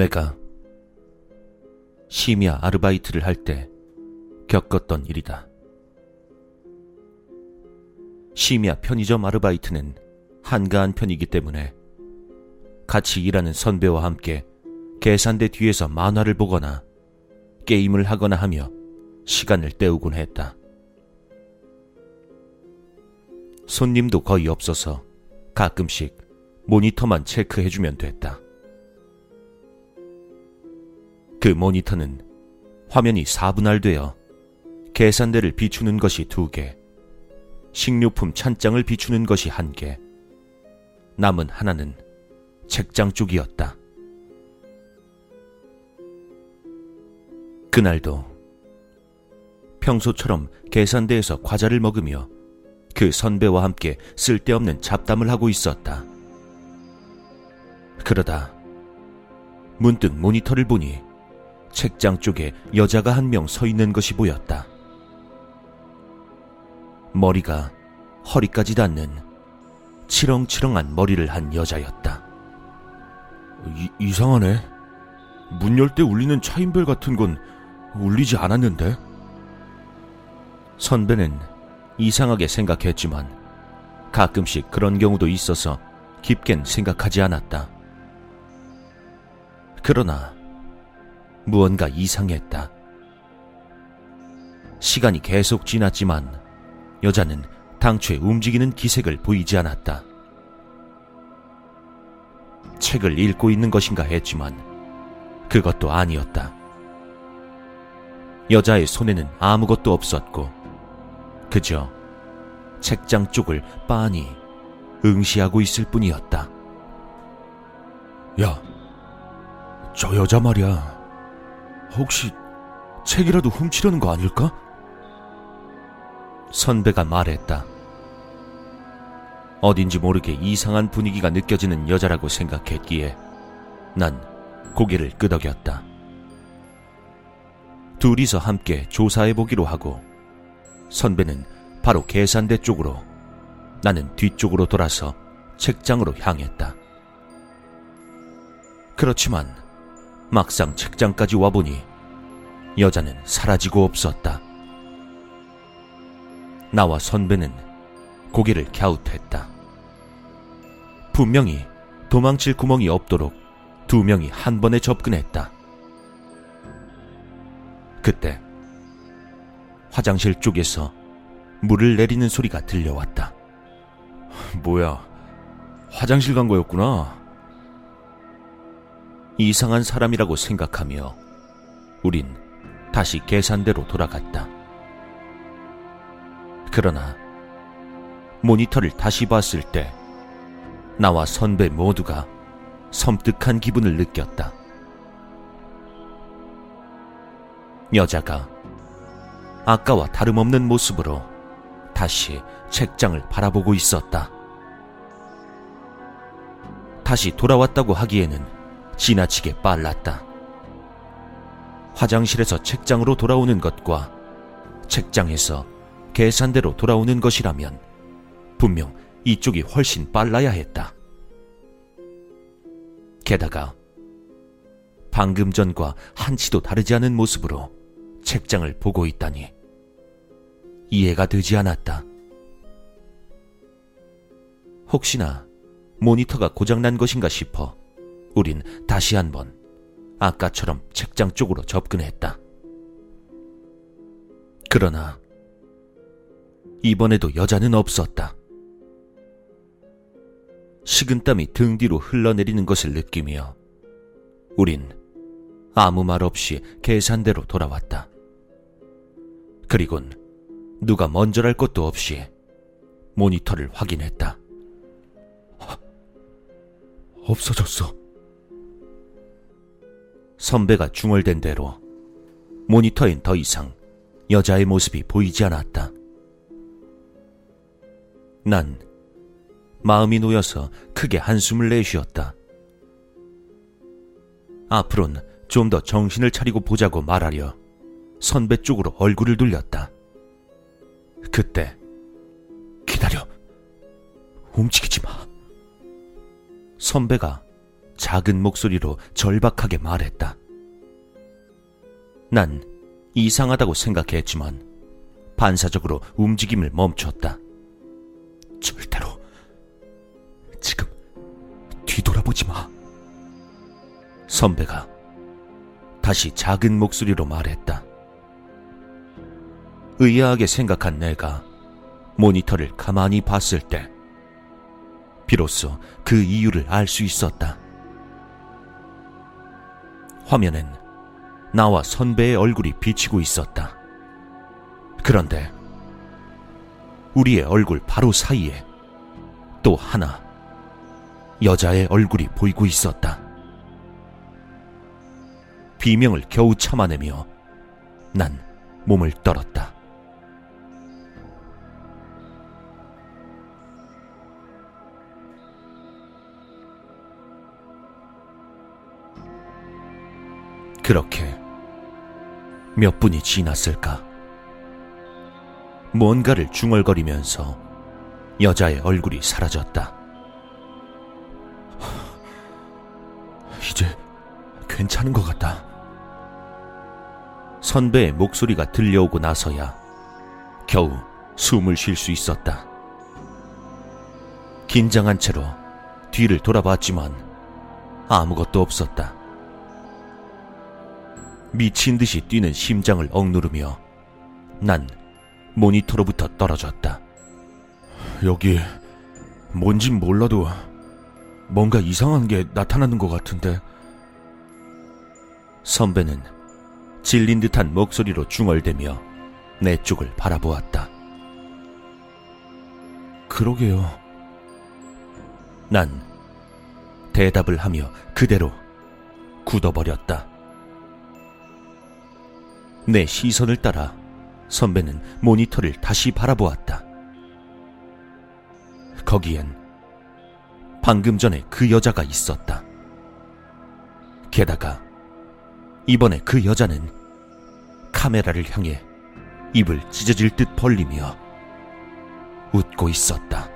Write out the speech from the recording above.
내가 심야 아르바이트를 할 때 겪었던 일이다. 심야 편의점 아르바이트는 한가한 편이기 때문에 같이 일하는 선배와 함께 계산대 뒤에서 만화를 보거나 게임을 하거나 하며 시간을 때우곤 했다. 손님도 거의 없어서 가끔씩 모니터만 체크해주면 됐다. 그 모니터는 화면이 4분할되어 계산대를 비추는 것이 2개, 식료품 찬장을 비추는 것이 1개, 남은 하나는 책장 쪽이었다. 그날도 평소처럼 계산대에서 과자를 먹으며 그 선배와 함께 쓸데없는 잡담을 하고 있었다. 그러다 문득 모니터를 보니 책장 쪽에 여자가 한 명 서 있는 것이 보였다. 머리가 허리까지 닿는 치렁치렁한 머리를 한 여자였다. 이, 이상하네. 문 열 때 울리는 차인벨 같은 건 울리지 않았는데? 선배는 이상하게 생각했지만 가끔씩 그런 경우도 있어서 깊겐 생각하지 않았다. 그러나 무언가 이상했다. 시간이 계속 지났지만 여자는 당초에 움직이는 기색을 보이지 않았다. 책을 읽고 있는 것인가 했지만 그것도 아니었다. 여자의 손에는 아무것도 없었고 그저 책장 쪽을 빤히 응시하고 있을 뿐이었다. 야, 저 여자 말이야. 혹시 책이라도 훔치려는 거 아닐까? 선배가 말했다. 어딘지 모르게 이상한 분위기가 느껴지는 여자라고 생각했기에 난 고개를 끄덕였다. 둘이서 함께 조사해보기로 하고 선배는 바로 계산대 쪽으로 나는 뒤쪽으로 돌아서 책장으로 향했다. 그렇지만 막상 책장까지 와보니 여자는 사라지고 없었다. 나와 선배는 고개를 갸웃했다. 분명히 도망칠 구멍이 없도록 두 명이 한 번에 접근했다. 그때 화장실 쪽에서 물을 내리는 소리가 들려왔다. 뭐야, 화장실 간 거였구나. 이상한 사람이라고 생각하며 우린 다시 계산대로 돌아갔다. 그러나 모니터를 다시 봤을 때 나와 선배 모두가 섬뜩한 기분을 느꼈다. 여자가 아까와 다름없는 모습으로 다시 책장을 바라보고 있었다. 다시 돌아왔다고 하기에는 지나치게 빨랐다. 화장실에서 책장으로 돌아오는 것과 책장에서 계산대로 돌아오는 것이라면 분명 이쪽이 훨씬 빨라야 했다. 게다가 방금 전과 한치도 다르지 않은 모습으로 책장을 보고 있다니 이해가 되지 않았다. 혹시나 모니터가 고장난 것인가 싶어 우린 다시 한번 아까처럼 책장 쪽으로 접근했다. 그러나 이번에도 여자는 없었다. 식은땀이 등 뒤로 흘러내리는 것을 느끼며 우린 아무 말 없이 계산대로 돌아왔다. 그리곤 누가 먼저랄 것도 없이 모니터를 확인했다. 없어졌어. 선배가 중얼댄 대로 모니터엔 더 이상 여자의 모습이 보이지 않았다. 난 마음이 놓여서 크게 한숨을 내쉬었다. 앞으론 좀 더 정신을 차리고 보자고 말하려 선배 쪽으로 얼굴을 돌렸다. 그때 기다려. 움직이지 마. 선배가 작은 목소리로 절박하게 말했다. 난 이상하다고 생각했지만 반사적으로 움직임을 멈췄다. 절대로 지금 뒤돌아보지 마. 선배가 다시 작은 목소리로 말했다. 의아하게 생각한 내가 모니터를 가만히 봤을 때 비로소 그 이유를 알 수 있었다. 화면엔 나와 선배의 얼굴이 비치고 있었다. 그런데 우리의 얼굴 바로 사이에 또 하나 여자의 얼굴이 보이고 있었다. 비명을 겨우 참아내며 난 몸을 떨었다. 그렇게 몇 분이 지났을까? 뭔가를 중얼거리면서 여자의 얼굴이 사라졌다. 이제 괜찮은 것 같다. 선배의 목소리가 들려오고 나서야 겨우 숨을 쉴 수 있었다. 긴장한 채로 뒤를 돌아봤지만 아무것도 없었다. 미친 듯이 뛰는 심장을 억누르며 난 모니터로부터 떨어졌다. 여기 뭔진 몰라도 뭔가 이상한 게 나타나는 것 같은데 선배는 질린 듯한 목소리로 중얼대며 내 쪽을 바라보았다. 그러게요. 난 대답을 하며 그대로 굳어버렸다. 내 시선을 따라 선배는 모니터를 다시 바라보았다. 거기엔 방금 전에 그 여자가 있었다. 게다가 이번에 그 여자는 카메라를 향해 입을 찢어질 듯 벌리며 웃고 있었다.